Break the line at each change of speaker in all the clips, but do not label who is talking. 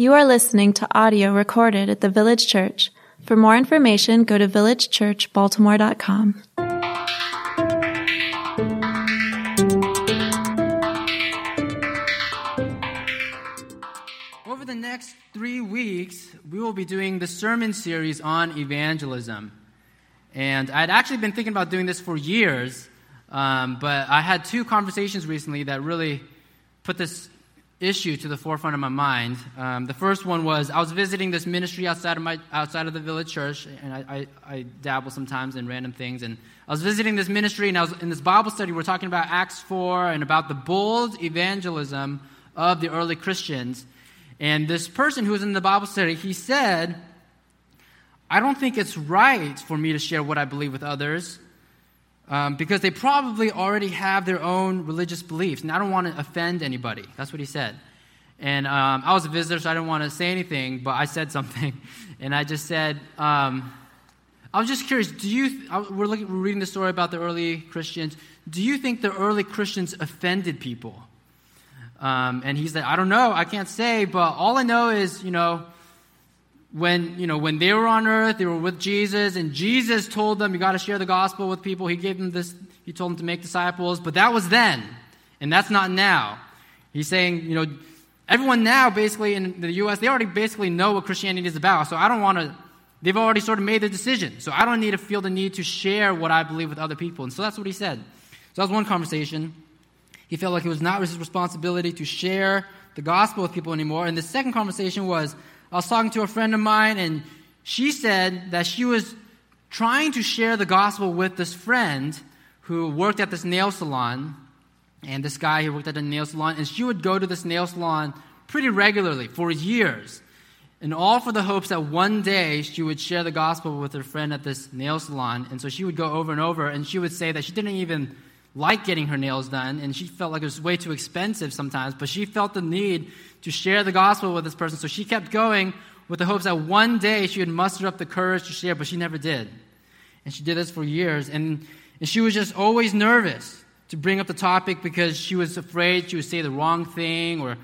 You are listening to audio recorded at the Village Church. For more information, go to villagechurchbaltimore.com.
Over the next three weeks, we will be doing the sermon series on evangelism. And I'd actually been thinking about doing this for years, um, but I had two conversations recently that really put this issue to the forefront of my mind. Um, the first one was I was visiting this ministry outside of my outside of the village church, and I, I, I, dabble sometimes in random things. And I was visiting this ministry, and I was in this Bible study. We are talking about Acts four and about the bold evangelism of the early Christians. And this person who was in the Bible study, he said, "I don't think it's right for me to share what I believe with others." Um, because they probably already have their own religious beliefs, and I don't want to offend anybody. That's what he said. And um, I was a visitor, so I didn't want to say anything, but I said something, and I just said, um, I was just curious. Do you? We're, looking, we're reading the story about the early Christians. Do you think the early Christians offended people? Um, and he said, I don't know. I can't say, but all I know is, you know, when you know when they were on earth they were with jesus and jesus told them you got to share the gospel with people. He gave them this he told them to make disciples but that was then and that's not now. He's saying you know everyone now basically in the us they already basically know what christianity is about so i don't want to they've already sort of made the decision so i don't need to feel the need to share what i believe with other people and so that's what he said. So that was one conversation. He felt like it was not his responsibility to share the gospel with people anymore and the second conversation was I was talking to a friend of mine, and she said that she was trying to share the gospel with this friend who worked at this nail salon. And this guy who worked at the nail salon, and she would go to this nail salon pretty regularly for years. And all for the hopes that one day she would share the gospel with her friend at this nail salon. And so she would go over and over, and she would say that she didn't even like getting her nails done, and she felt like it was way too expensive sometimes, but she felt the need to share the gospel with this person. So she kept going with the hopes that one day she would muster up the courage to share, but she never did. And she did this for years. And, and she was just always nervous to bring up the topic because she was afraid she would say the wrong thing, or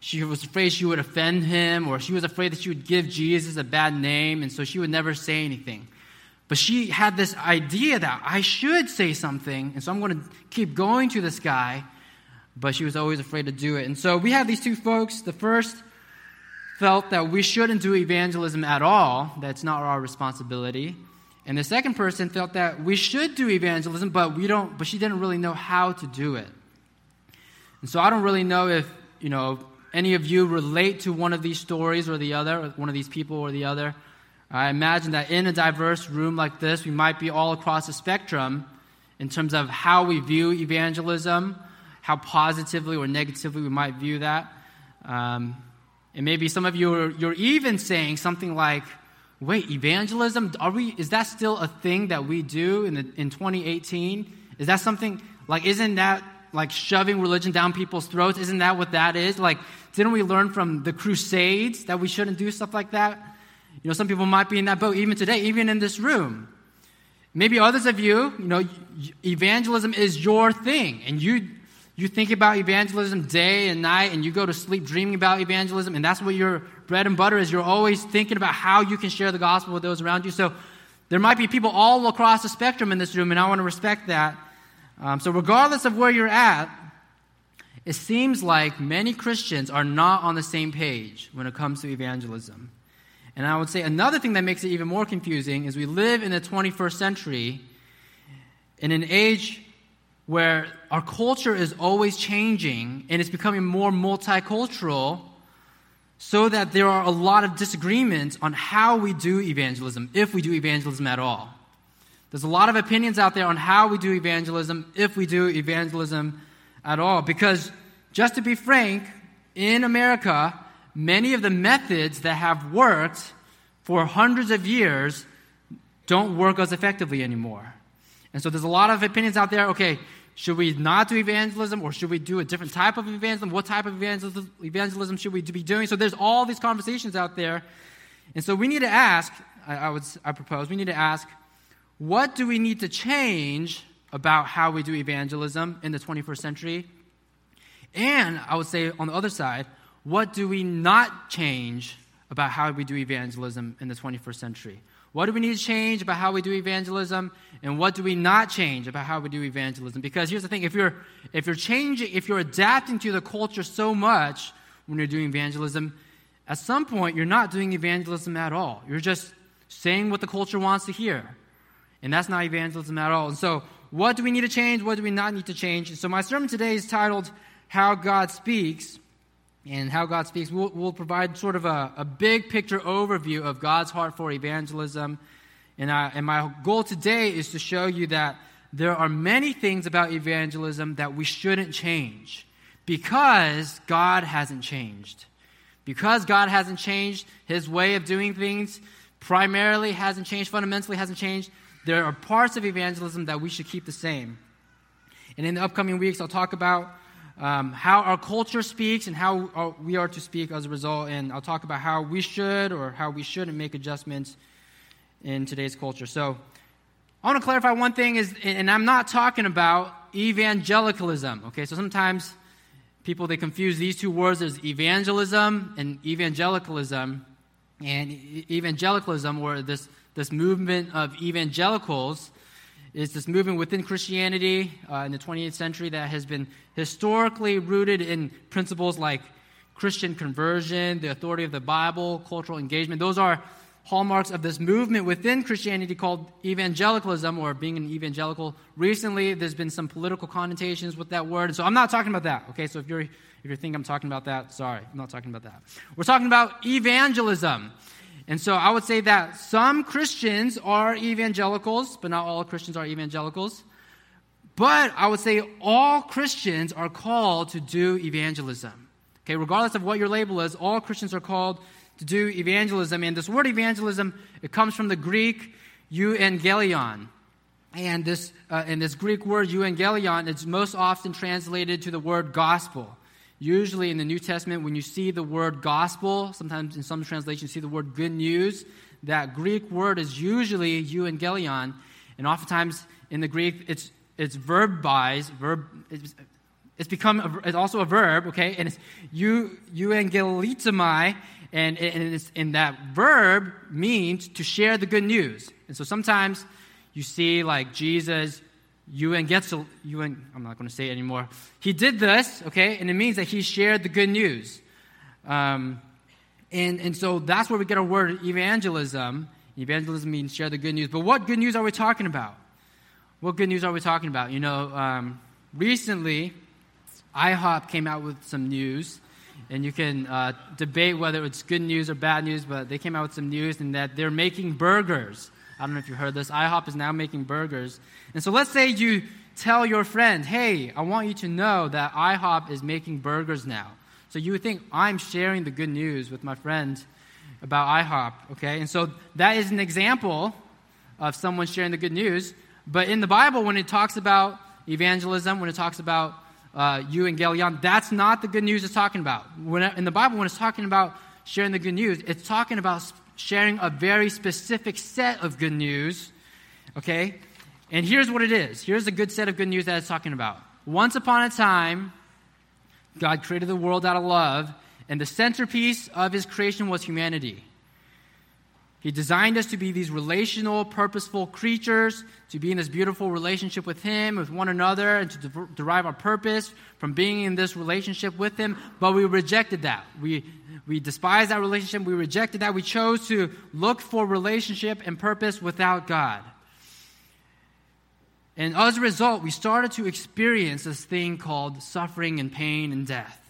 she was afraid she would offend him, or she was afraid that she would give Jesus a bad name, and so she would never say anything. But she had this idea that I should say something, and so I'm going to keep going to this guy but she was always afraid to do it. And so we have these two folks. The first felt that we shouldn't do evangelism at all, that's not our responsibility. And the second person felt that we should do evangelism, but we don't but she didn't really know how to do it. And so I don't really know if, you know, any of you relate to one of these stories or the other, or one of these people or the other. I imagine that in a diverse room like this, we might be all across the spectrum in terms of how we view evangelism, how positively or negatively we might view that. Um, and maybe some of you are you're even saying something like, wait, evangelism, are we, is that still a thing that we do in, the, in 2018? Is that something, like, isn't that like shoving religion down people's throats? Isn't that what that is? Like, didn't we learn from the Crusades that we shouldn't do stuff like that? You know, some people might be in that boat even today, even in this room. Maybe others of you, you know, evangelism is your thing, and you you think about evangelism day and night, and you go to sleep dreaming about evangelism, and that's what your bread and butter is. You're always thinking about how you can share the gospel with those around you. So there might be people all across the spectrum in this room, and I want to respect that. Um, so, regardless of where you're at, it seems like many Christians are not on the same page when it comes to evangelism. And I would say another thing that makes it even more confusing is we live in the 21st century in an age where our culture is always changing and it's becoming more multicultural so that there are a lot of disagreements on how we do evangelism, if we do evangelism at all. There's a lot of opinions out there on how we do evangelism, if we do evangelism at all. Because, just to be frank, in America, many of the methods that have worked for hundreds of years don't work as effectively anymore. And so there's a lot of opinions out there. Okay, should we not do evangelism or should we do a different type of evangelism? What type of evangelism, should we be doing? So there's all these conversations out there. And so we need to ask, I, I, would, I propose, we need to ask, what do we need to change about how we do evangelism in the 21st century? And I would say on the other side, what do we not change about how we do evangelism in the 21st century? What do we need to change about how we do evangelism? And what do we not change about how we do evangelism? Because here's the thing if you're, if you're changing, if you're adapting to the culture so much when you're doing evangelism, at some point you're not doing evangelism at all. You're just saying what the culture wants to hear. And that's not evangelism at all. And so, what do we need to change? What do we not need to change? And so, my sermon today is titled How God Speaks. And how God speaks, we'll, we'll provide sort of a, a, big picture overview of God's heart for evangelism. And, I, and my goal today is to show you that there are many things about evangelism that we shouldn't change because God hasn't changed. Because God hasn't changed, his way of doing things primarily hasn't changed, fundamentally hasn't changed. There are parts of evangelism that we should keep the same. And in the upcoming weeks, I'll talk about um, how our culture speaks and how we are to speak as a result. And I'll talk about how we should or how we shouldn't make adjustments in today's culture. So I want to clarify one thing is, and I'm not talking about evangelicalism. Okay, so sometimes people they confuse these two words as evangelism and evangelicalism. And evangelicalism, or this, this movement of evangelicals, is this movement within Christianity uh, in the 28th century that has been historically rooted in principles like Christian conversion, the authority of the Bible, cultural engagement. Those are hallmarks of this movement within Christianity called evangelicalism or being an evangelical. Recently, there's been some political connotations with that word. So I'm not talking about that. Okay, so if you're if you think I'm talking about that, sorry, I'm not talking about that. We're talking about evangelism. And so I would say that some Christians are evangelicals, but not all Christians are evangelicals. But I would say all Christians are called to do evangelism. Okay, regardless of what your label is, all Christians are called to do evangelism. And this word evangelism, it comes from the Greek euangelion. And this, uh, and this Greek word euangelion is most often translated to the word gospel. Usually in the New Testament, when you see the word gospel, sometimes in some translations you see the word good news, that Greek word is usually euangelion. And oftentimes in the Greek, it's, it's verbized, verb, it's, it's become a, it's also a verb, okay? And it's eu, euangelitomai, and, and, and that verb means to share the good news. And so sometimes you see like Jesus Ewan gets Ewan, I'm not going to say it anymore. He did this, okay, and it means that he shared the good news. Um, and, and so that's where we get our word evangelism. Evangelism means share the good news. But what good news are we talking about? What good news are we talking about? You know, um, recently, IHOP came out with some news, and you can uh, debate whether it's good news or bad news, but they came out with some news and that they're making burgers I don't know if you heard this. IHOP is now making burgers. And so let's say you tell your friend, hey, I want you to know that IHOP is making burgers now. So you would think, I'm sharing the good news with my friend about IHOP, okay? And so that is an example of someone sharing the good news. But in the Bible, when it talks about evangelism, when it talks about uh, euangelion, that's not the good news it's talking about. When, in the Bible, when it's talking about sharing the good news, it's talking about sharing a very specific set of good news. Okay? And here's what it is. Here's a good set of good news that it's talking about. Once upon a time, God created the world out of love, and the centerpiece of his creation was humanity. He designed us to be these relational, purposeful creatures, to be in this beautiful relationship with Him, with one another, and to de- derive our purpose from being in this relationship with Him. But we rejected that. We, we despised that relationship. We rejected that. We chose to look for relationship and purpose without God. And as a result, we started to experience this thing called suffering and pain and death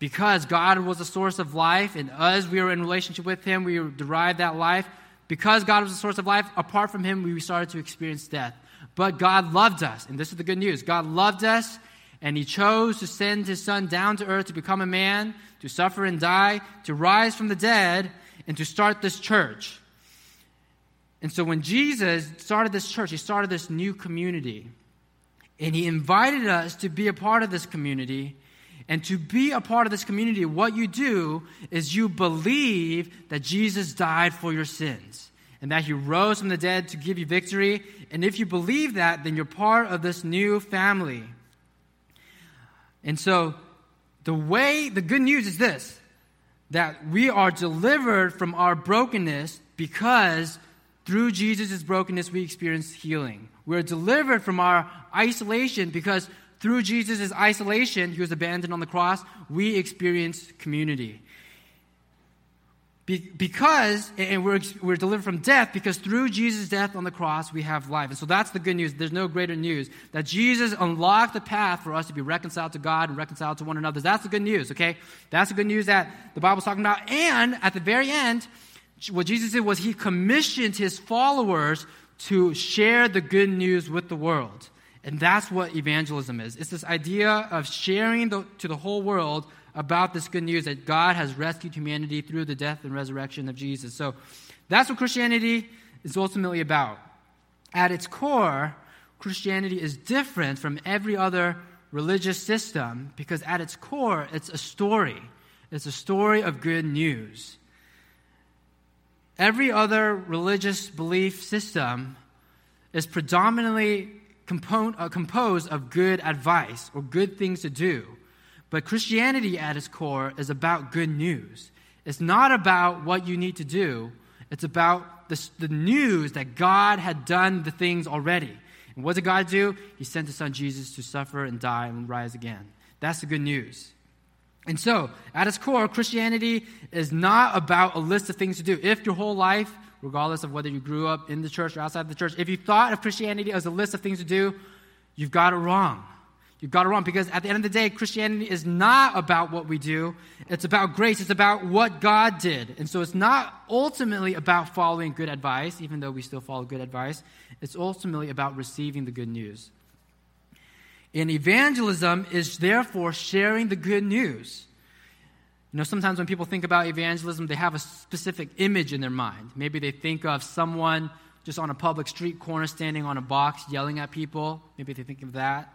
because God was the source of life, and us, we were in relationship with Him, we derived that life. Because God was the source of life, apart from Him, we started to experience death. But God loved us, and this is the good news God loved us, and He chose to send His Son down to earth to become a man, to suffer and die, to rise from the dead, and to start this church. And so when Jesus started this church, He started this new community. And He invited us to be a part of this community and to be a part of this community, what you do is you believe that Jesus died for your sins and that he rose from the dead to give you victory. And if you believe that, then you're part of this new family. And so the way, the good news is this that we are delivered from our brokenness because through Jesus' brokenness we experience healing. We're delivered from our isolation because through Jesus' isolation, he was abandoned on the cross, we experience community. Be- because, and we're, we're delivered from death because through Jesus' death on the cross, we have life. And so that's the good news. There's no greater news. That Jesus unlocked the path for us to be reconciled to God and reconciled to one another. That's the good news, okay? That's the good news that the Bible's talking about. And at the very end, what Jesus did was he commissioned his followers to share the good news with the world. And that's what evangelism is. It's this idea of sharing the, to the whole world about this good news that God has rescued humanity through the death and resurrection of Jesus. So that's what Christianity is ultimately about. At its core, Christianity is different from every other religious system because at its core, it's a story. It's a story of good news. Every other religious belief system is predominantly compo- uh, composed of good advice or good things to do. But Christianity at its core is about good news. It's not about what you need to do, it's about the, the news that God had done the things already. And what did God do? He sent his son Jesus to suffer and die and rise again. That's the good news. And so, at its core, Christianity is not about a list of things to do. If your whole life, regardless of whether you grew up in the church or outside the church, if you thought of Christianity as a list of things to do, you've got it wrong. You've got it wrong because at the end of the day, Christianity is not about what we do. It's about grace. It's about what God did. And so it's not ultimately about following good advice, even though we still follow good advice. It's ultimately about receiving the good news. And evangelism is therefore sharing the good news. You know, sometimes when people think about evangelism, they have a specific image in their mind. Maybe they think of someone just on a public street corner standing on a box yelling at people. Maybe they think of that.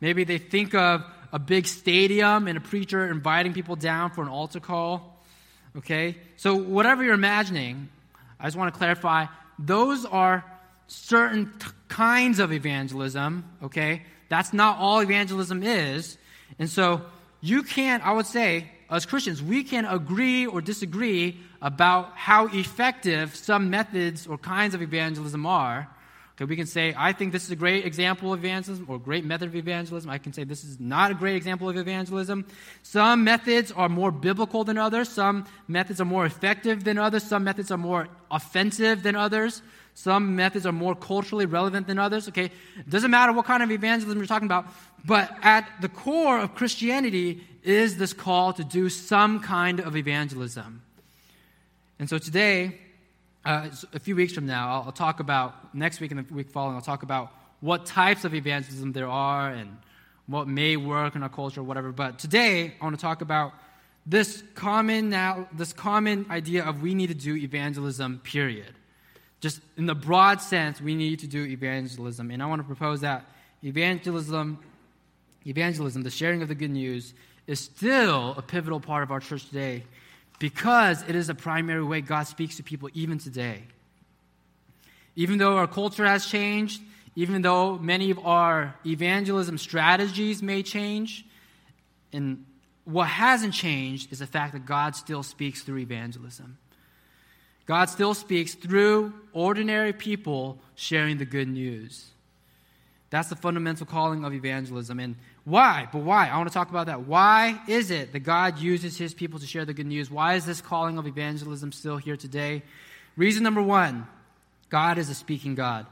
Maybe they think of a big stadium and a preacher inviting people down for an altar call. Okay? So, whatever you're imagining, I just want to clarify those are certain t- kinds of evangelism. Okay? That's not all evangelism is. And so, you can't, I would say, as Christians, we can agree or disagree about how effective some methods or kinds of evangelism are. Okay, we can say, I think this is a great example of evangelism or great method of evangelism. I can say this is not a great example of evangelism. Some methods are more biblical than others. Some methods are more effective than others. Some methods are more offensive than others. Some methods are more culturally relevant than others. Okay, it doesn't matter what kind of evangelism you're talking about, but at the core of Christianity is this call to do some kind of evangelism. And so today, uh, a few weeks from now, I'll, I'll, talk about, next week and the week following, I'll talk about what types of evangelism there are and what may work in our culture or whatever. But today, I want to talk about this common now, this common idea of we need to do evangelism, period. Just in the broad sense, we need to do evangelism. And I want to propose that evangelism, evangelism, the sharing of the good news, is still a pivotal part of our church today because it is a primary way God speaks to people even today. Even though our culture has changed, even though many of our evangelism strategies may change, and what hasn't changed is the fact that God still speaks through evangelism. God still speaks through ordinary people sharing the good news. That's the fundamental calling of evangelism. And why? But why? I want to talk about that. Why is it that God uses his people to share the good news? Why is this calling of evangelism still here today? Reason number one God is a speaking God.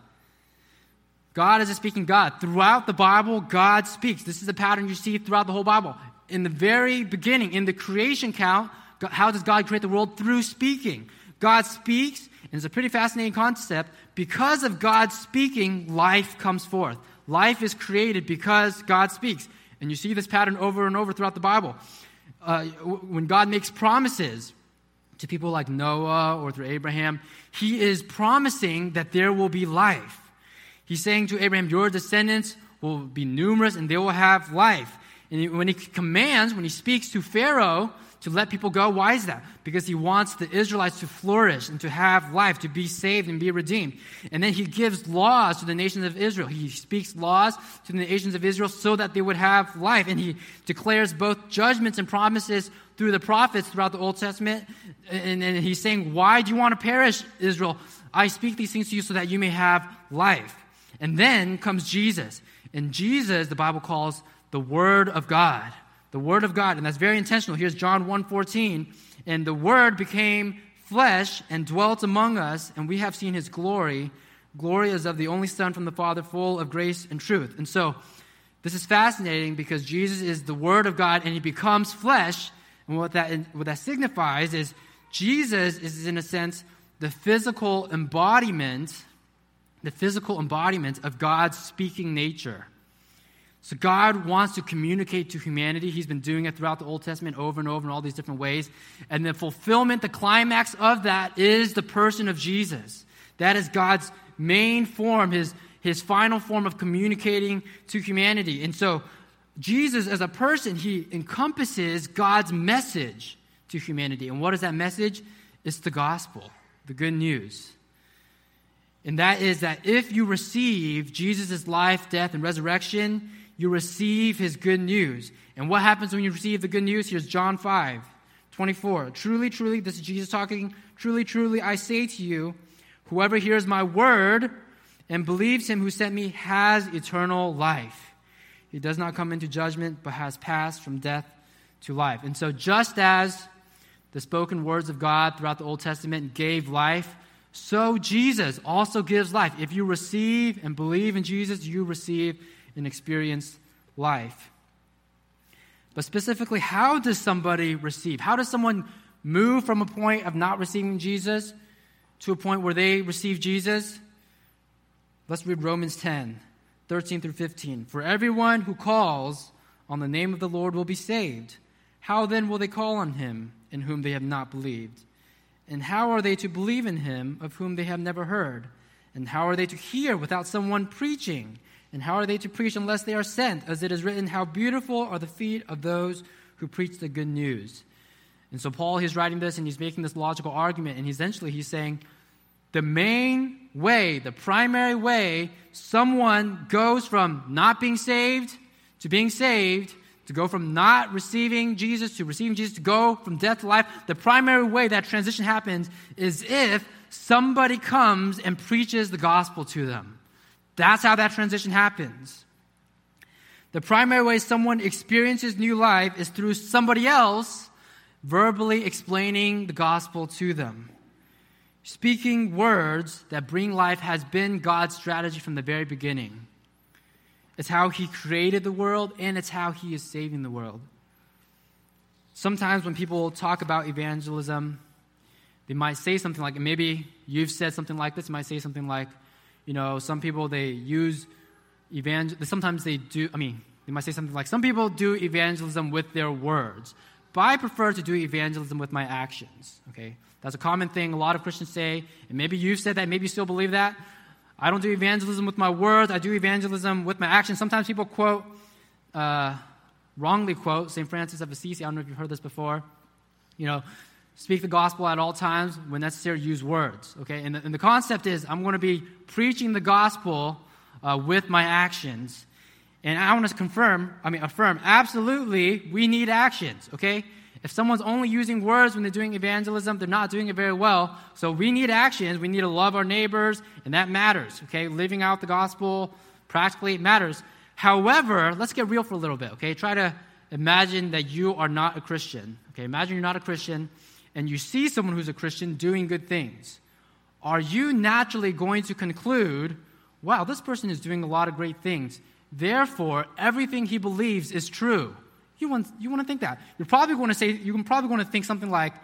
God is a speaking God. Throughout the Bible, God speaks. This is a pattern you see throughout the whole Bible. In the very beginning, in the creation count, how does God create the world? Through speaking. God speaks, and it's a pretty fascinating concept. Because of God speaking, life comes forth. Life is created because God speaks. And you see this pattern over and over throughout the Bible. Uh, when God makes promises to people like Noah or through Abraham, he is promising that there will be life. He's saying to Abraham, Your descendants will be numerous and they will have life. And when he commands, when he speaks to Pharaoh to let people go. Why is that? Because he wants the Israelites to flourish and to have life, to be saved and be redeemed. And then he gives laws to the nations of Israel. He speaks laws to the nations of Israel so that they would have life. And he declares both judgments and promises through the prophets throughout the Old Testament. And, and he's saying, Why do you want to perish, Israel? I speak these things to you so that you may have life. And then comes Jesus. And Jesus, the Bible calls the Word of God the word of God, and that's very intentional. Here's John 1:14, and the word became flesh and dwelt among us, and we have seen his glory. Glory is of the only Son from the Father, full of grace and truth. And so, this is fascinating because Jesus is the Word of God and he becomes flesh. And what that, what that signifies is Jesus is, in a sense, the physical embodiment, the physical embodiment of God's speaking nature. So God wants to communicate to humanity. He's been doing it throughout the Old Testament over and over in all these different ways. And the fulfillment, the climax of that is the person of Jesus. That is God's main form, his, his final form of communicating to humanity. And so Jesus, as a person, he encompasses God's message to humanity. And what is that message? It's the gospel, the good news. And that is that if you receive Jesus' life, death, and resurrection, you receive his good news. And what happens when you receive the good news? Here's John 5 24. Truly, truly, this is Jesus talking. Truly, truly, I say to you, whoever hears my word and believes him who sent me has eternal life. He does not come into judgment, but has passed from death to life. And so, just as the spoken words of God throughout the Old Testament gave life, so Jesus also gives life. If you receive and believe in Jesus, you receive and experience life. But specifically, how does somebody receive? How does someone move from a point of not receiving Jesus to a point where they receive Jesus? Let's read Romans 10, 13 through 15. For everyone who calls on the name of the Lord will be saved. How then will they call on him in whom they have not believed? And how are they to believe in him of whom they have never heard? And how are they to hear without someone preaching? And how are they to preach unless they are sent? As it is written, How beautiful are the feet of those who preach the good news. And so Paul, he's writing this and he's making this logical argument, and essentially he's saying the main way, the primary way someone goes from not being saved to being saved, to go from not receiving Jesus to receiving Jesus, to go from death to life, the primary way that transition happens is if somebody comes and preaches the gospel to them. That's how that transition happens. The primary way someone experiences new life is through somebody else verbally explaining the gospel to them. Speaking words that bring life has been God's strategy from the very beginning. It's how He created the world, and it's how He is saving the world. Sometimes when people talk about evangelism, they might say something like, maybe you've said something like this, you might say something like, you know, some people they use evangel. Sometimes they do. I mean, they might say something like, "Some people do evangelism with their words, but I prefer to do evangelism with my actions." Okay, that's a common thing a lot of Christians say, and maybe you've said that. Maybe you still believe that. I don't do evangelism with my words. I do evangelism with my actions. Sometimes people quote, uh, wrongly quote St. Francis of Assisi. I don't know if you've heard this before. You know, Speak the gospel at all times. When necessary, use words. Okay? And the, and the concept is I'm going to be preaching the gospel uh, with my actions. And I want to confirm, I mean, affirm, absolutely, we need actions. Okay? If someone's only using words when they're doing evangelism, they're not doing it very well. So we need actions. We need to love our neighbors, and that matters. Okay? Living out the gospel practically matters. However, let's get real for a little bit. Okay? Try to imagine that you are not a Christian. Okay? Imagine you're not a Christian and you see someone who's a Christian doing good things, are you naturally going to conclude, wow, this person is doing a lot of great things. Therefore, everything he believes is true. You want, you want to think that. You're probably going to say, you're probably going to think something like,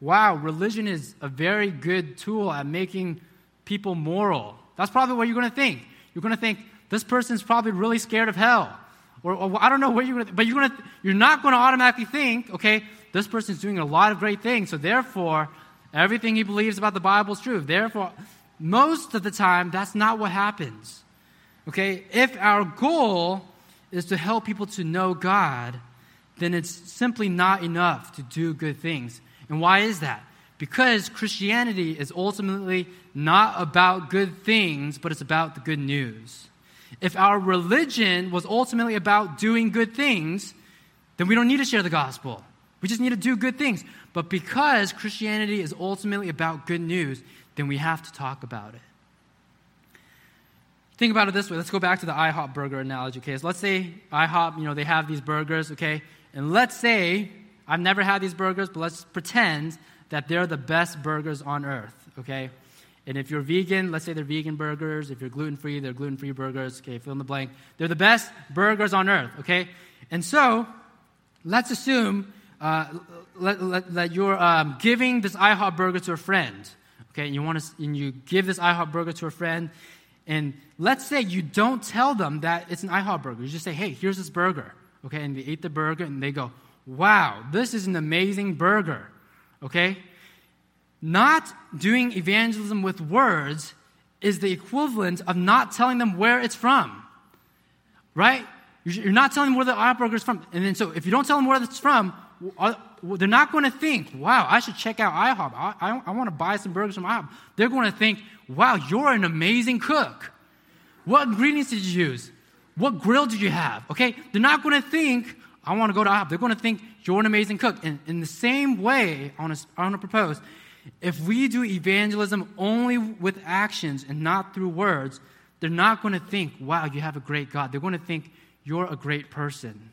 wow, religion is a very good tool at making people moral. That's probably what you're going to think. You're going to think, this person's probably really scared of hell. Or, or I don't know what you're going to, but you're, going to, you're not going to automatically think, okay, this person is doing a lot of great things, so therefore, everything he believes about the Bible is true. Therefore, most of the time, that's not what happens. Okay? If our goal is to help people to know God, then it's simply not enough to do good things. And why is that? Because Christianity is ultimately not about good things, but it's about the good news. If our religion was ultimately about doing good things, then we don't need to share the gospel. We just need to do good things. But because Christianity is ultimately about good news, then we have to talk about it. Think about it this way. Let's go back to the IHOP burger analogy, okay? So let's say IHOP, you know, they have these burgers, okay? And let's say, I've never had these burgers, but let's pretend that they're the best burgers on earth, okay? And if you're vegan, let's say they're vegan burgers. If you're gluten free, they're gluten free burgers. Okay, fill in the blank. They're the best burgers on earth, okay? And so, let's assume uh, let, let, that you're um, giving this IHOP burger to a friend, okay? And you, want to, and you give this IHOP burger to a friend, and let's say you don't tell them that it's an IHOP burger. You just say, hey, here's this burger, okay? And they eat the burger, and they go, wow, this is an amazing burger, okay? Not doing evangelism with words is the equivalent of not telling them where it's from. Right? You're not telling them where the IHOP burger is from. And then, so if you don't tell them where it's from, they're not going to think, wow, I should check out IHOP. I, I, I want to buy some burgers from IHOP. They're going to think, wow, you're an amazing cook. What ingredients did you use? What grill did you have? Okay? They're not going to think, I want to go to IHOP. They're going to think, you're an amazing cook. And in the same way, I want to, I want to propose if we do evangelism only with actions and not through words, they're not going to think, wow, you have a great God. They're going to think, you're a great person.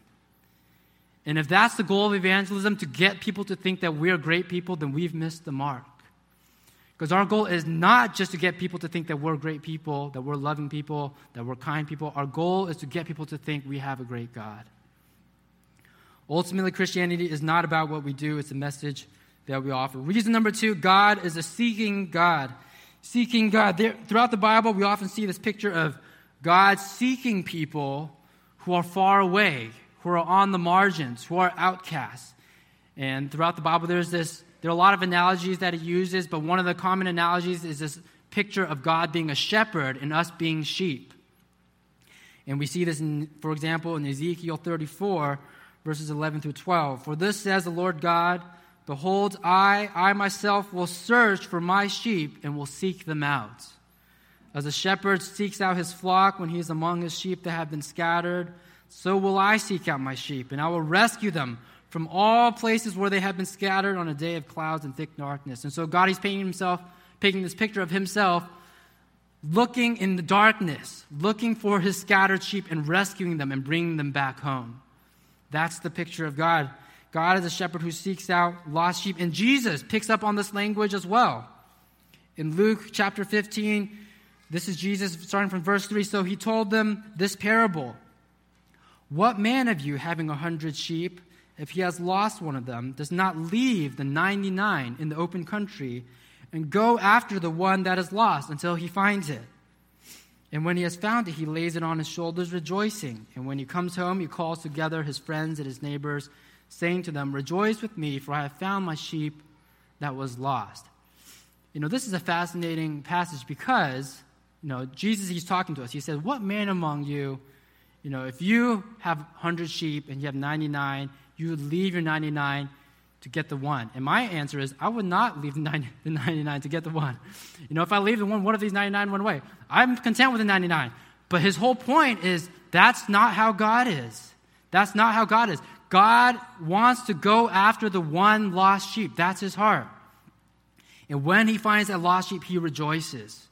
And if that's the goal of evangelism, to get people to think that we're great people, then we've missed the mark. Because our goal is not just to get people to think that we're great people, that we're loving people, that we're kind people. Our goal is to get people to think we have a great God. Ultimately, Christianity is not about what we do, it's a message that we offer. Reason number two God is a seeking God. Seeking God. There, throughout the Bible, we often see this picture of God seeking people who are far away, who are on the margins, who are outcasts. And throughout the Bible, there's this, there are a lot of analogies that it uses, but one of the common analogies is this picture of God being a shepherd and us being sheep. And we see this, in, for example, in Ezekiel 34, verses 11 through 12. For this says the Lord God, Behold, I, I myself will search for my sheep and will seek them out. As a shepherd seeks out his flock when he is among his sheep that have been scattered, so will I seek out my sheep, and I will rescue them from all places where they have been scattered on a day of clouds and thick darkness. And so God is painting himself, painting this picture of himself looking in the darkness, looking for his scattered sheep and rescuing them and bringing them back home. That's the picture of God. God is a shepherd who seeks out lost sheep. And Jesus picks up on this language as well. In Luke chapter 15, this is Jesus starting from verse 3. So he told them this parable What man of you, having a hundred sheep, if he has lost one of them, does not leave the 99 in the open country and go after the one that is lost until he finds it? And when he has found it, he lays it on his shoulders, rejoicing. And when he comes home, he calls together his friends and his neighbors saying to them, Rejoice with me, for I have found my sheep that was lost. You know, this is a fascinating passage because, you know, Jesus, he's talking to us. He says, What man among you, you know, if you have 100 sheep and you have 99, you would leave your 99 to get the one? And my answer is, I would not leave the, 90, the 99 to get the one. You know, if I leave the one, what if these 99 went away? I'm content with the 99. But his whole point is, that's not how God is. That's not how God is. God wants to go after the one lost sheep. That's his heart. And when he finds that lost sheep, he rejoices.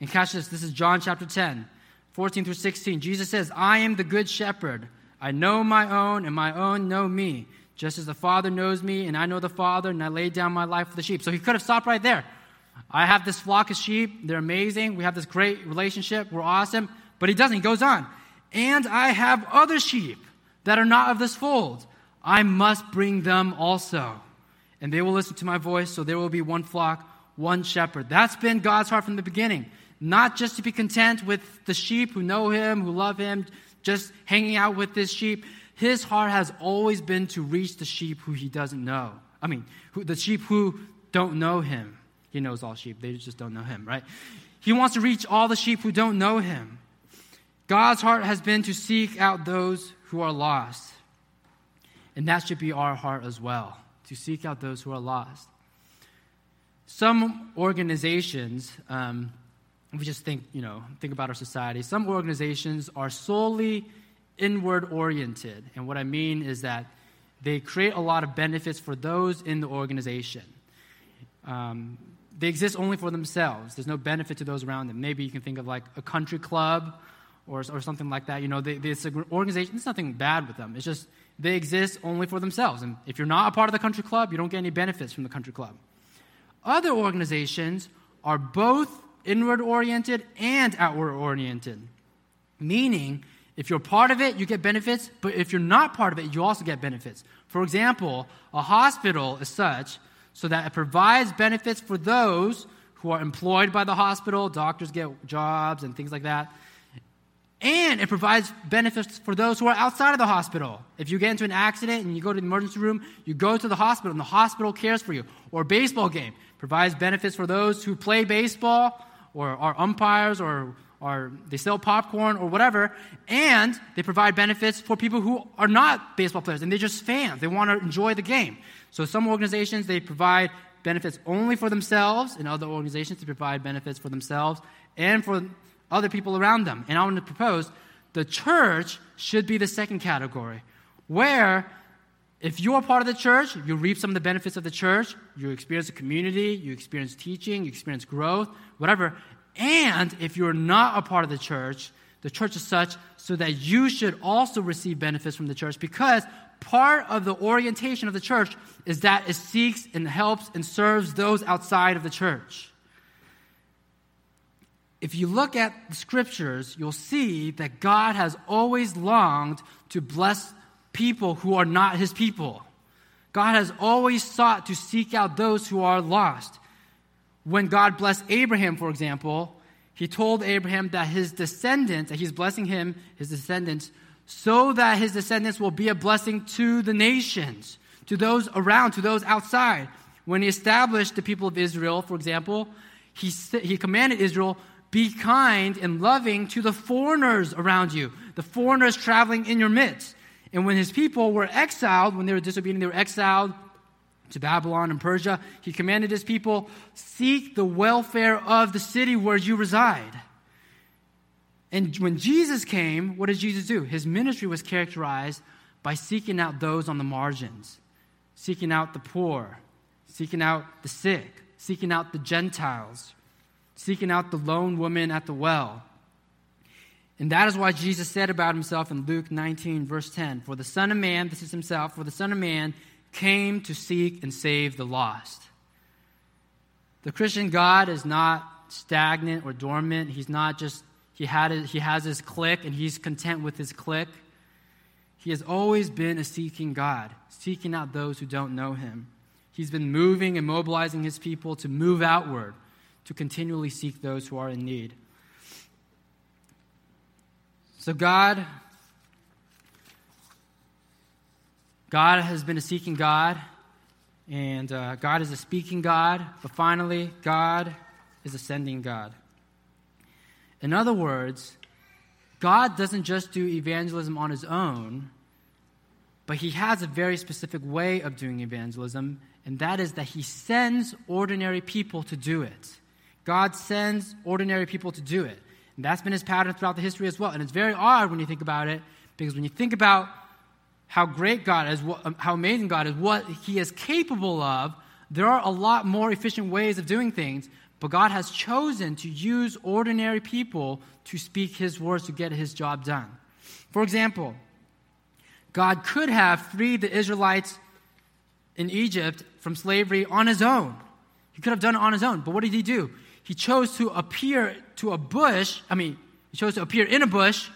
And catch this this is John chapter 10, 14 through 16. Jesus says, I am the good shepherd. I know my own, and my own know me, just as the Father knows me, and I know the Father, and I lay down my life for the sheep. So he could have stopped right there. I have this flock of sheep. They're amazing. We have this great relationship. We're awesome. But he doesn't. He goes on. And I have other sheep that are not of this fold. I must bring them also. And they will listen to my voice, so there will be one flock, one shepherd. That's been God's heart from the beginning. Not just to be content with the sheep who know him, who love him, just hanging out with this sheep. His heart has always been to reach the sheep who he doesn't know. I mean, who, the sheep who don't know him. He knows all sheep, they just don't know him, right? He wants to reach all the sheep who don't know him. God's heart has been to seek out those who are lost. And that should be our heart as well, to seek out those who are lost. Some organizations, um, if we just think, you know, think about our society, some organizations are solely inward oriented. And what I mean is that they create a lot of benefits for those in the organization. Um, they exist only for themselves. There's no benefit to those around them. Maybe you can think of like a country club or, or something like that. You know, they, an organization, there's nothing bad with them. It's just they exist only for themselves. And if you're not a part of the country club, you don't get any benefits from the country club. Other organizations are both inward oriented and outward oriented, meaning if you're part of it, you get benefits, but if you're not part of it, you also get benefits. For example, a hospital is such so that it provides benefits for those who are employed by the hospital, doctors get jobs and things like that. And it provides benefits for those who are outside of the hospital. If you get into an accident and you go to the emergency room, you go to the hospital and the hospital cares for you. Or baseball game provides benefits for those who play baseball or are umpires or, or they sell popcorn or whatever. And they provide benefits for people who are not baseball players and they're just fans. They want to enjoy the game. So some organizations, they provide benefits only for themselves, and other organizations, they provide benefits for themselves and for other people around them. And I want to propose the church should be the second category, where if you are part of the church, you reap some of the benefits of the church, you experience a community, you experience teaching, you experience growth, whatever. And if you're not a part of the church, the church is such so that you should also receive benefits from the church because part of the orientation of the church is that it seeks and helps and serves those outside of the church if you look at the scriptures, you'll see that God has always longed to bless people who are not his people. God has always sought to seek out those who are lost. When God blessed Abraham, for example, he told Abraham that his descendants, that he's blessing him, his descendants, so that his descendants will be a blessing to the nations, to those around, to those outside. When he established the people of Israel, for example, he, he commanded Israel be kind and loving to the foreigners around you, the foreigners traveling in your midst. And when his people were exiled, when they were disobedient, they were exiled to Babylon and Persia, he commanded his people, seek the welfare of the city where you reside. And when Jesus came, what did Jesus do? His ministry was characterized by seeking out those on the margins, seeking out the poor, seeking out the sick, seeking out the Gentiles seeking out the lone woman at the well. And that is why Jesus said about himself in Luke 19, verse 10 For the Son of Man, this is himself, for the Son of Man came to seek and save the lost. The Christian God is not stagnant or dormant. He's not just, he, had he has his clique and he's content with his clique. He has always been a seeking God, seeking out those who don't know him. He's been moving and mobilizing his people to move outward, to continually seek those who are in need. So, God, God has been a seeking God, and uh, God is a speaking God, but finally, God is a sending God. In other words, God doesn't just do evangelism on his own, but he has a very specific way of doing evangelism, and that is that he sends ordinary people to do it. God sends ordinary people to do it. And that's been his pattern throughout the history as well. And it's very odd when you think about it, because when you think about how great God is, um, how amazing God is, what he is capable of, there are a lot more efficient ways of doing things, but God has chosen to use ordinary people to speak his words to get his job done. For example, God could have freed the Israelites in Egypt from slavery on his own. He could have done it on his own, but what did he do? He chose to appear to a bush. I mean, he chose to appear in a bush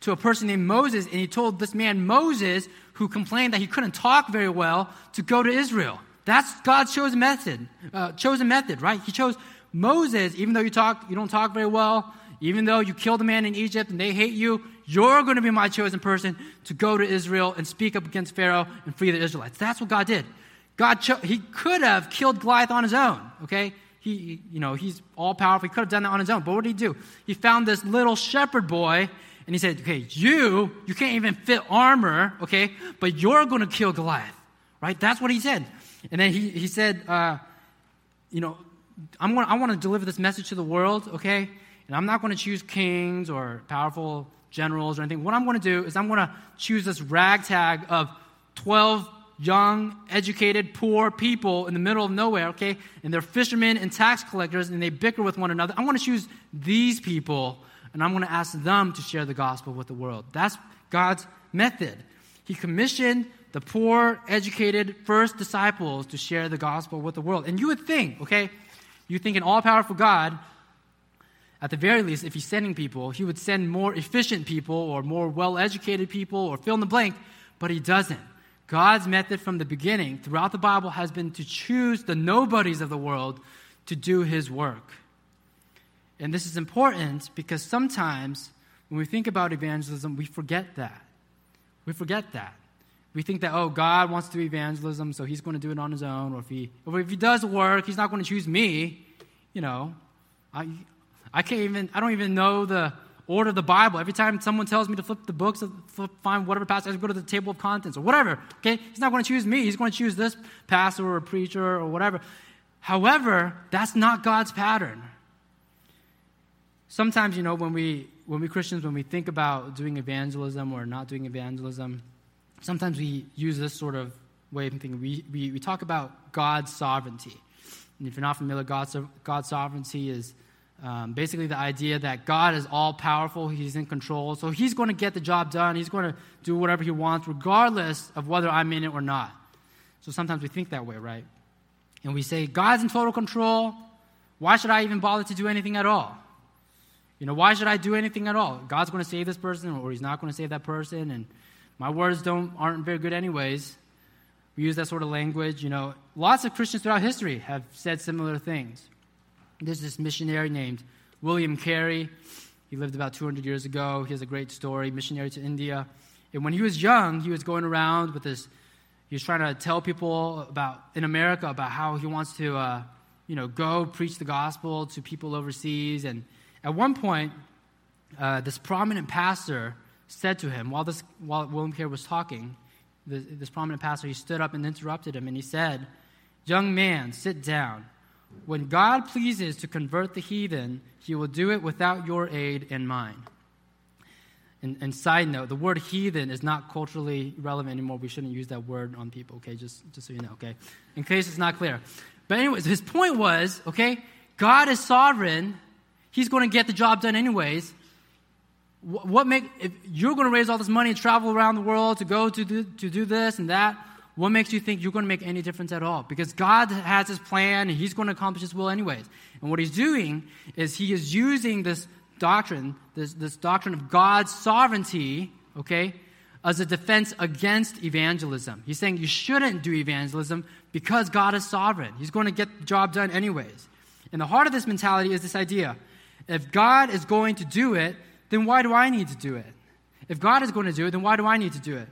to a person named Moses, and he told this man Moses, who complained that he couldn't talk very well, to go to Israel. That's God's chosen method. Uh, chosen method, right? He chose Moses, even though you talk, you don't talk very well, even though you killed a man in Egypt and they hate you, you're going to be my chosen person to go to Israel and speak up against Pharaoh and free the Israelites. That's what God did. God, cho- he could have killed Goliath on his own, okay? He, you know, he's all powerful. He could have done that on his own. But what did he do? He found this little shepherd boy And he said, okay, you, you can't even fit armor, okay, but you're going to kill Goliath, right? That's what he said. And then he, he said, uh, you know, I'm gonna, I want to deliver this message to the world, okay? And I'm not going to choose kings or powerful generals or anything. What I'm going to do is I'm going to choose this ragtag of 12 young, educated, poor people in the middle of nowhere, okay? And they're fishermen and tax collectors and they bicker with one another. I'm going to choose these people and I'm going to ask them to share the gospel with the world. That's God's method. He commissioned the poor, educated first disciples to share the gospel with the world. And you would think, okay, you think an all powerful God, at the very least, if he's sending people, he would send more efficient people or more well educated people or fill in the blank, but he doesn't. God's method from the beginning throughout the Bible has been to choose the nobodies of the world to do his work. And this is important because sometimes when we think about evangelism, we forget that. We forget that. We think that, oh, God wants to do evangelism, so he's going to do it on his own. Or if he, or if he does work, he's not going to choose me. You know, I, I can't even, I don't even know the order the Bible. Every time someone tells me to flip the books, flip, find whatever passage, go to the table of contents or whatever. Okay, he's not going to choose me. He's going to choose this pastor or preacher or whatever. However, that's not God's pattern. Sometimes, you know, when we when we Christians, when we think about doing evangelism or not doing evangelism, sometimes we use this sort of way of thinking. We, we, we talk about God's sovereignty. And if you're not familiar, God's, God's sovereignty is um, basically, the idea that God is all powerful, He's in control, so He's going to get the job done. He's going to do whatever He wants, regardless of whether I'm in it or not. So sometimes we think that way, right? And we say, God's in total control. Why should I even bother to do anything at all? You know, why should I do anything at all? God's going to save this person, or He's not going to save that person, and my words don't aren't very good anyways. We use that sort of language. You know, lots of Christians throughout history have said similar things. There's this missionary named William Carey. He lived about 200 years ago. He has a great story, missionary to India. And when he was young, he was going around with this, he was trying to tell people about, in America, about how he wants to, uh, you know, go preach the gospel to people overseas. And at one point, uh, this prominent pastor said to him, while, this, while William Carey was talking, this, this prominent pastor, he stood up and interrupted him, and he said, Young man, sit down. When God pleases to convert the heathen, he will do it without your aid and mine. And, and, side note, the word heathen is not culturally relevant anymore. We shouldn't use that word on people, okay? Just, just so you know, okay? In case it's not clear. But, anyways, his point was, okay, God is sovereign. He's going to get the job done anyways. What, what make, if you're going to raise all this money and travel around the world to go to do, to do this and that, what makes you think you're going to make any difference at all? Because God has his plan and he's going to accomplish his will anyways. And what he's doing is he is using this doctrine, this, this doctrine of God's sovereignty, okay, as a defense against evangelism. He's saying you shouldn't do evangelism because God is sovereign. He's going to get the job done anyways. And the heart of this mentality is this idea if God is going to do it, then why do I need to do it? If God is going to do it, then why do I need to do it?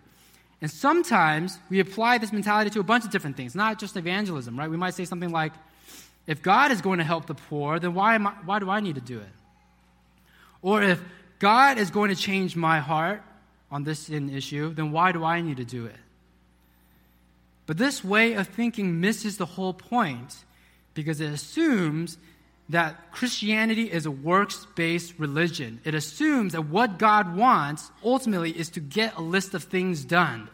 And sometimes we apply this mentality to a bunch of different things, not just evangelism, right? We might say something like, if God is going to help the poor, then why, am I, why do I need to do it? Or if God is going to change my heart on this issue, then why do I need to do it? But this way of thinking misses the whole point because it assumes that Christianity is a works based religion. It assumes that what God wants ultimately is to get a list of things done.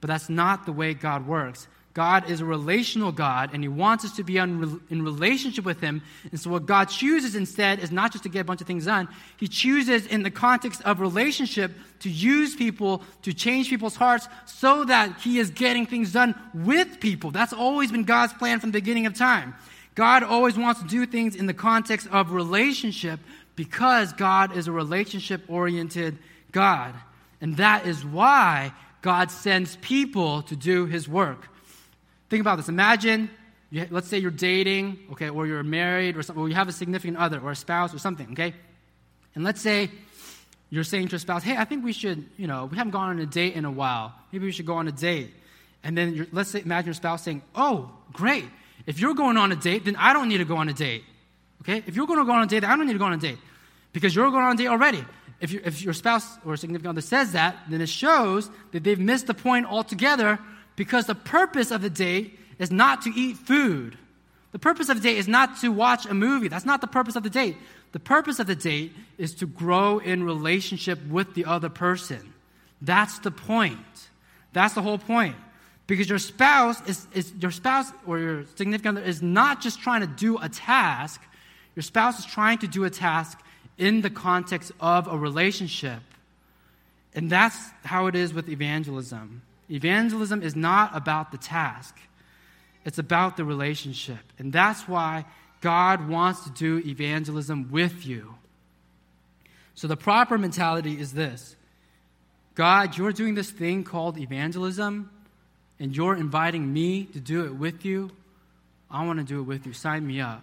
But that's not the way God works. God is a relational God, and He wants us to be in relationship with Him. And so, what God chooses instead is not just to get a bunch of things done, He chooses, in the context of relationship, to use people, to change people's hearts, so that He is getting things done with people. That's always been God's plan from the beginning of time. God always wants to do things in the context of relationship because God is a relationship oriented God. And that is why God sends people to do his work. Think about this. Imagine, you, let's say you're dating, okay, or you're married, or, something, or you have a significant other, or a spouse, or something, okay? And let's say you're saying to your spouse, hey, I think we should, you know, we haven't gone on a date in a while. Maybe we should go on a date. And then let's say, imagine your spouse saying, oh, great. If you're going on a date, then I don't need to go on a date. Okay? If you're going to go on a date, I don't need to go on a date. Because you're going on a date already. if, you, if your spouse or significant other says that, then it shows that they've missed the point altogether because the purpose of the date is not to eat food. The purpose of the date is not to watch a movie. That's not the purpose of the date. The purpose of the date is to grow in relationship with the other person. That's the point. That's the whole point. Because your spouse is, is your spouse or your significant other is not just trying to do a task. Your spouse is trying to do a task in the context of a relationship. And that's how it is with evangelism. Evangelism is not about the task, it's about the relationship. And that's why God wants to do evangelism with you. So the proper mentality is this God, you're doing this thing called evangelism, and you're inviting me to do it with you. I want to do it with you. Sign me up.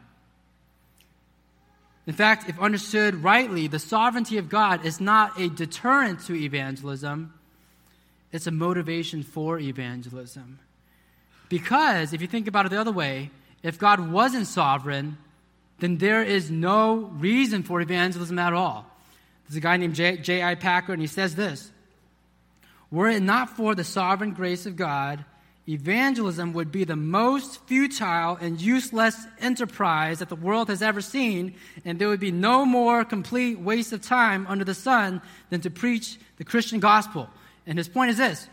In fact, if understood rightly, the sovereignty of God is not a deterrent to evangelism, it's a motivation for evangelism. Because if you think about it the other way, if God wasn't sovereign, then there is no reason for evangelism at all. There's a guy named J.I. Packer, and he says this Were it not for the sovereign grace of God, evangelism would be the most futile and useless enterprise that the world has ever seen, and there would be no more complete waste of time under the sun than to preach the Christian gospel. And his point is this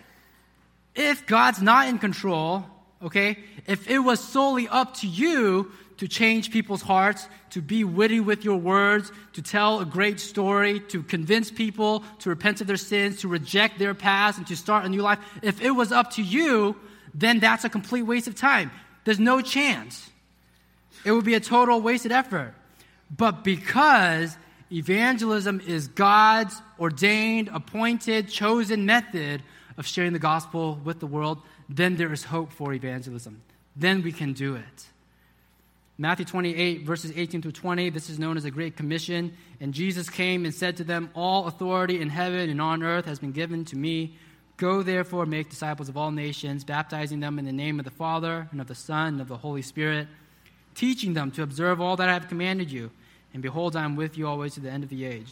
if God's not in control, okay, if it was solely up to you to change people's hearts, to be witty with your words, to tell a great story, to convince people to repent of their sins, to reject their past, and to start a new life, if it was up to you, then that's a complete waste of time. There's no chance. It would be a total wasted effort. But because evangelism is God's ordained, appointed, chosen method of sharing the gospel with the world, then there is hope for evangelism. Then we can do it. Matthew 28, verses 18 through 20, this is known as the Great Commission. And Jesus came and said to them, All authority in heaven and on earth has been given to me. Go therefore, make disciples of all nations, baptizing them in the name of the Father, and of the Son, and of the Holy Spirit, teaching them to observe all that I have commanded you. And behold, I am with you always to the end of the age.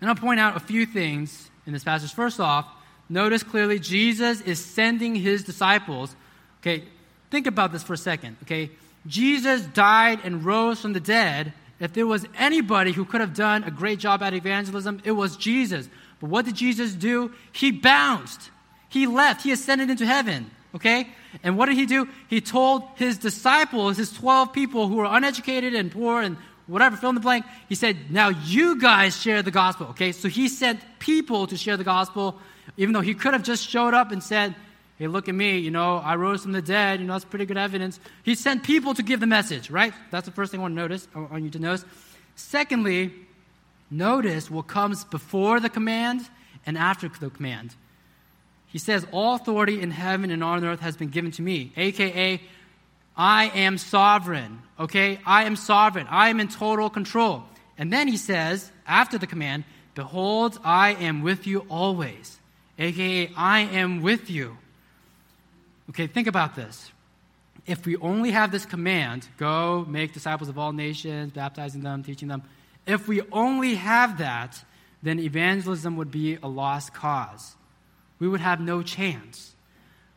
And I'll point out a few things in this passage. First off, notice clearly Jesus is sending his disciples. Okay, think about this for a second. Okay, Jesus died and rose from the dead. If there was anybody who could have done a great job at evangelism, it was Jesus. But what did Jesus do? He bounced. He left. He ascended into heaven. Okay? And what did he do? He told his disciples, his 12 people who were uneducated and poor and whatever, fill in the blank. He said, Now you guys share the gospel. Okay? So he sent people to share the gospel, even though he could have just showed up and said, Hey, look at me, you know, I rose from the dead, you know, that's pretty good evidence. He sent people to give the message, right? That's the first thing I want to notice, I want you to notice. Secondly, Notice what comes before the command and after the command. He says, All authority in heaven and on earth has been given to me, aka, I am sovereign. Okay? I am sovereign. I am in total control. And then he says, after the command, Behold, I am with you always, aka, I am with you. Okay, think about this. If we only have this command, go make disciples of all nations, baptizing them, teaching them, if we only have that, then evangelism would be a lost cause. We would have no chance.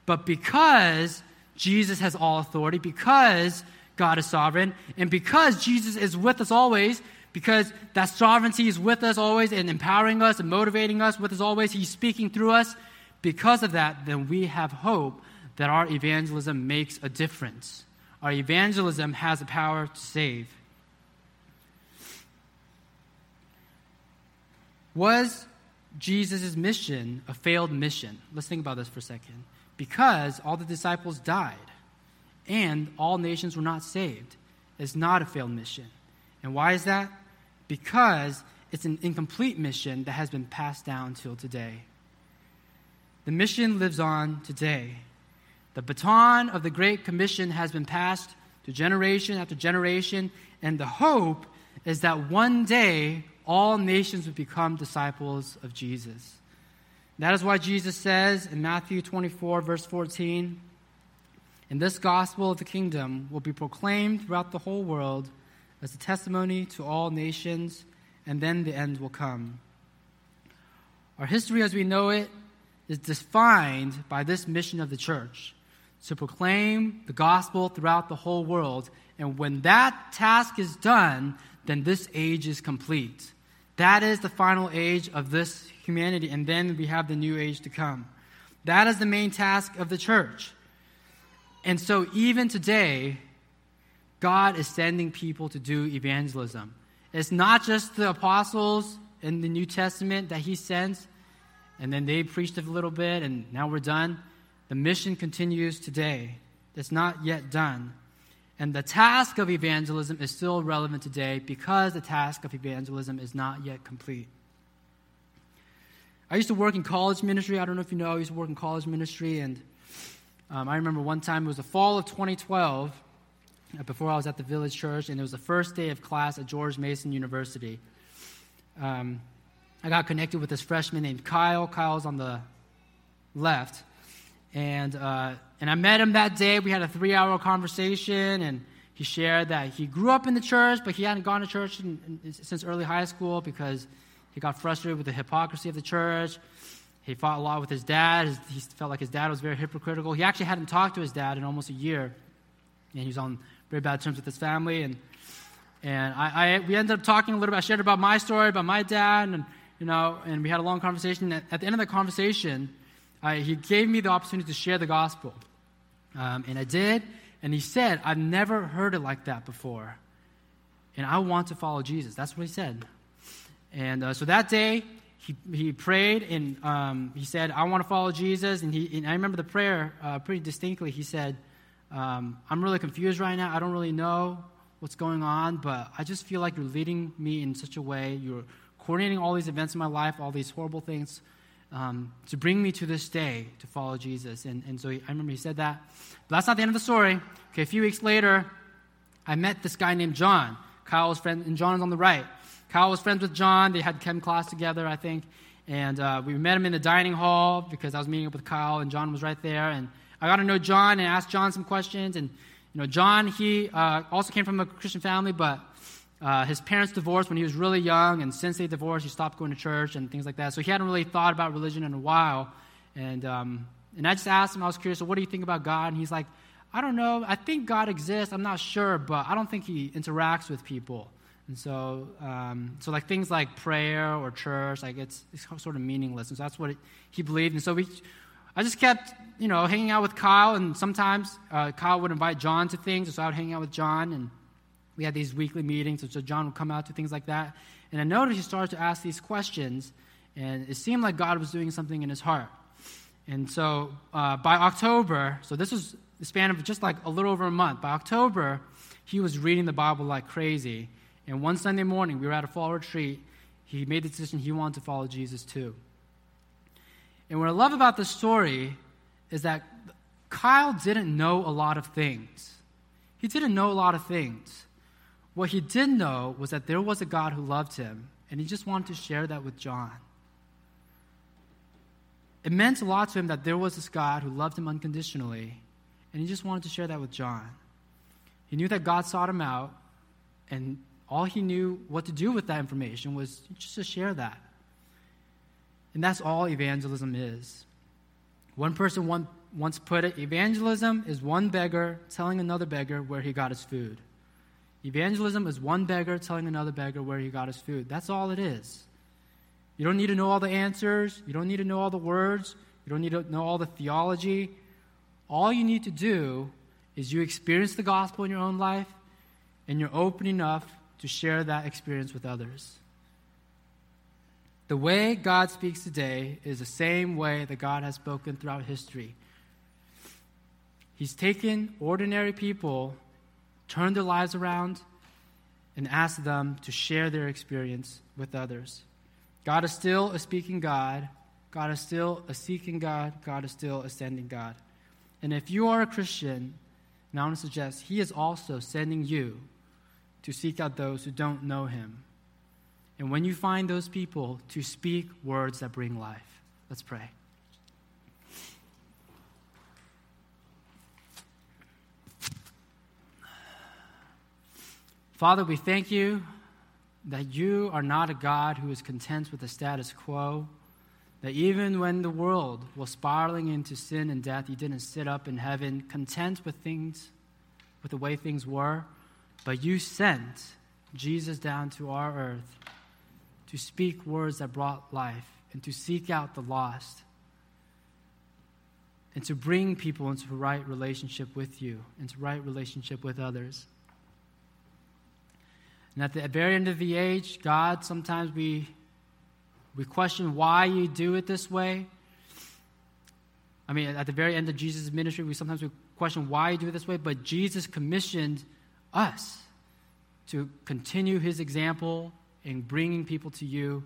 But because Jesus has all authority, because God is sovereign, and because Jesus is with us always, because that sovereignty is with us always and empowering us and motivating us with us always, He's speaking through us. Because of that, then we have hope that our evangelism makes a difference. Our evangelism has the power to save. Was Jesus' mission a failed mission? Let's think about this for a second. Because all the disciples died and all nations were not saved. It's not a failed mission. And why is that? Because it's an incomplete mission that has been passed down till today. The mission lives on today. The baton of the Great Commission has been passed to generation after generation, and the hope is that one day all nations would become disciples of Jesus. That is why Jesus says in Matthew 24, verse 14, and this gospel of the kingdom will be proclaimed throughout the whole world as a testimony to all nations, and then the end will come. Our history as we know it is defined by this mission of the church to proclaim the gospel throughout the whole world. And when that task is done, then this age is complete. That is the final age of this humanity, and then we have the new age to come. That is the main task of the church. And so, even today, God is sending people to do evangelism. It's not just the apostles in the New Testament that He sends, and then they preached a little bit, and now we're done. The mission continues today. It's not yet done. And the task of evangelism is still relevant today because the task of evangelism is not yet complete. I used to work in college ministry. I don't know if you know, I used to work in college ministry. And um, I remember one time, it was the fall of 2012, uh, before I was at the village church, and it was the first day of class at George Mason University. Um, I got connected with this freshman named Kyle. Kyle's on the left. And, uh, and I met him that day. We had a three hour conversation, and he shared that he grew up in the church, but he hadn't gone to church in, in, since early high school because he got frustrated with the hypocrisy of the church. He fought a lot with his dad. His, he felt like his dad was very hypocritical. He actually hadn't talked to his dad in almost a year, and he was on very bad terms with his family. And, and I, I we ended up talking a little bit. I shared about my story, about my dad, and, you know, and we had a long conversation. At, at the end of the conversation, I, he gave me the opportunity to share the gospel. Um, and I did. And he said, I've never heard it like that before. And I want to follow Jesus. That's what he said. And uh, so that day, he, he prayed and um, he said, I want to follow Jesus. And, he, and I remember the prayer uh, pretty distinctly. He said, um, I'm really confused right now. I don't really know what's going on, but I just feel like you're leading me in such a way. You're coordinating all these events in my life, all these horrible things um, to bring me to this day to follow Jesus. And, and so he, I remember he said that. But that's not the end of the story. Okay, a few weeks later, I met this guy named John. Kyle's friend, and John is on the right. Kyle was friends with John. They had chem class together, I think. And uh, we met him in the dining hall because I was meeting up with Kyle, and John was right there. And I got to know John and ask John some questions. And you know, John, he uh, also came from a Christian family, but uh, his parents divorced when he was really young, and since they divorced, he stopped going to church and things like that. So he hadn't really thought about religion in a while. And, um, and I just asked him, I was curious, so what do you think about God? And he's like, I don't know. I think God exists. I'm not sure, but I don't think he interacts with people. And so, um, so like things like prayer or church, like it's, it's sort of meaningless. And so that's what it, he believed. And so we, I just kept, you know, hanging out with Kyle. And sometimes uh, Kyle would invite John to things, so I would hang out with John. And we had these weekly meetings, so John would come out to things like that. And I noticed he started to ask these questions, and it seemed like God was doing something in his heart. And so uh, by October, so this was the span of just like a little over a month, by October, he was reading the Bible like crazy. And one Sunday morning, we were at a fall retreat. He made the decision he wanted to follow Jesus too. And what I love about this story is that Kyle didn't know a lot of things. He didn't know a lot of things. What he did know was that there was a God who loved him, and he just wanted to share that with John. It meant a lot to him that there was this God who loved him unconditionally, and he just wanted to share that with John. He knew that God sought him out, and all he knew what to do with that information was just to share that. And that's all evangelism is. One person once put it evangelism is one beggar telling another beggar where he got his food. Evangelism is one beggar telling another beggar where he got his food. That's all it is. You don't need to know all the answers. You don't need to know all the words. You don't need to know all the theology. All you need to do is you experience the gospel in your own life and you're open enough to share that experience with others. The way God speaks today is the same way that God has spoken throughout history. He's taken ordinary people turned their lives around, and asked them to share their experience with others. God is still a speaking God. God is still a seeking God. God is still a sending God. And if you are a Christian, now I want to suggest He is also sending you to seek out those who don't know Him. And when you find those people, to speak words that bring life. Let's pray. Father, we thank you that you are not a God who is content with the status quo, that even when the world was spiraling into sin and death, you didn't sit up in heaven content with things, with the way things were, but you sent Jesus down to our earth to speak words that brought life and to seek out the lost and to bring people into a right relationship with you, into right relationship with others. And at the very end of the age, God, sometimes we, we question why you do it this way. I mean, at the very end of Jesus' ministry, we sometimes we question why you do it this way, but Jesus commissioned us to continue his example in bringing people to you,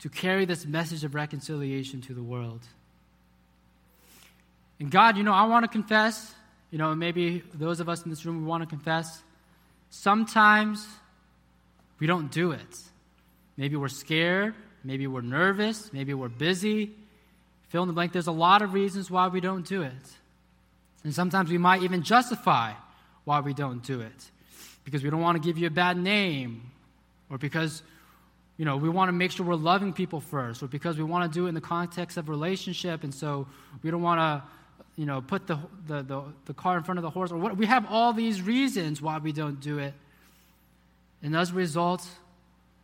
to carry this message of reconciliation to the world. And God, you know, I want to confess, you know, maybe those of us in this room, we want to confess. Sometimes we don't do it. Maybe we're scared. Maybe we're nervous. Maybe we're busy. Fill in the blank. There's a lot of reasons why we don't do it. And sometimes we might even justify why we don't do it. Because we don't want to give you a bad name, or because you know, we want to make sure we're loving people first, or because we want to do it in the context of relationship, and so we don't want to you know, put the, the, the, the car in front of the horse, or what, we have all these reasons why we don't do it. And as a result,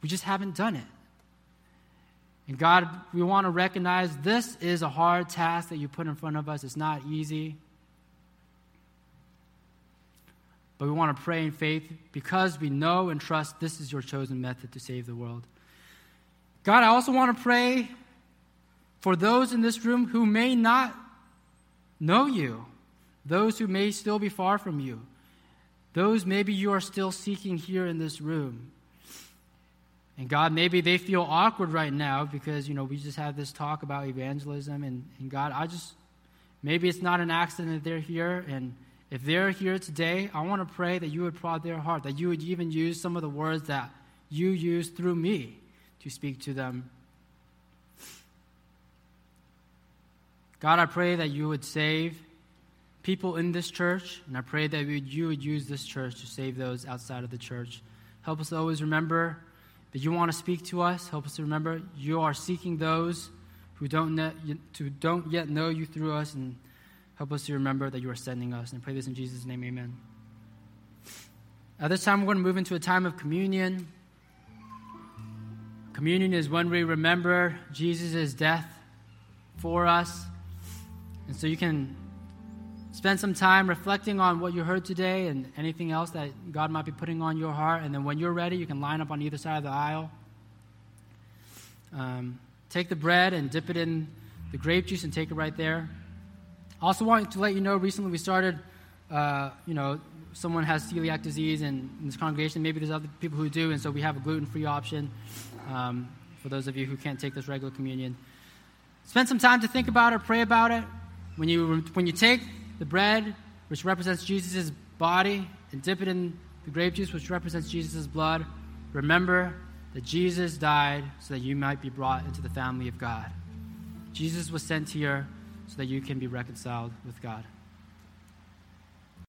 we just haven't done it. And God, we want to recognize this is a hard task that you put in front of us. It's not easy. But we want to pray in faith because we know and trust this is your chosen method to save the world. God, I also want to pray for those in this room who may not know you, those who may still be far from you, those maybe you are still seeking here in this room. And God, maybe they feel awkward right now because, you know, we just had this talk about evangelism. And, and God, I just, maybe it's not an accident that they're here. And if they're here today, I want to pray that you would prod their heart, that you would even use some of the words that you use through me to speak to them God, I pray that you would save people in this church, and I pray that you would use this church to save those outside of the church. Help us always remember that you want to speak to us. Help us to remember you are seeking those who don't, who don't yet know you through us, and help us to remember that you are sending us. And I pray this in Jesus' name, amen. At this time, we're going to move into a time of communion. Communion is when we remember Jesus' death for us. And so you can spend some time reflecting on what you heard today and anything else that God might be putting on your heart. And then when you're ready, you can line up on either side of the aisle. Um, take the bread and dip it in the grape juice and take it right there. I also want to let you know recently we started, uh, you know, someone has celiac disease in, in, this congregation. Maybe there's other people who do, and so we have a gluten free option um, for those of you who can't take this regular communion. Spend some time to think about it, pray about it. When you, when you take the bread, which represents Jesus' body, and dip it in the grape juice, which represents Jesus' blood, remember that Jesus died so that you might be brought into the family of God. Jesus was sent here so that you can be reconciled with God.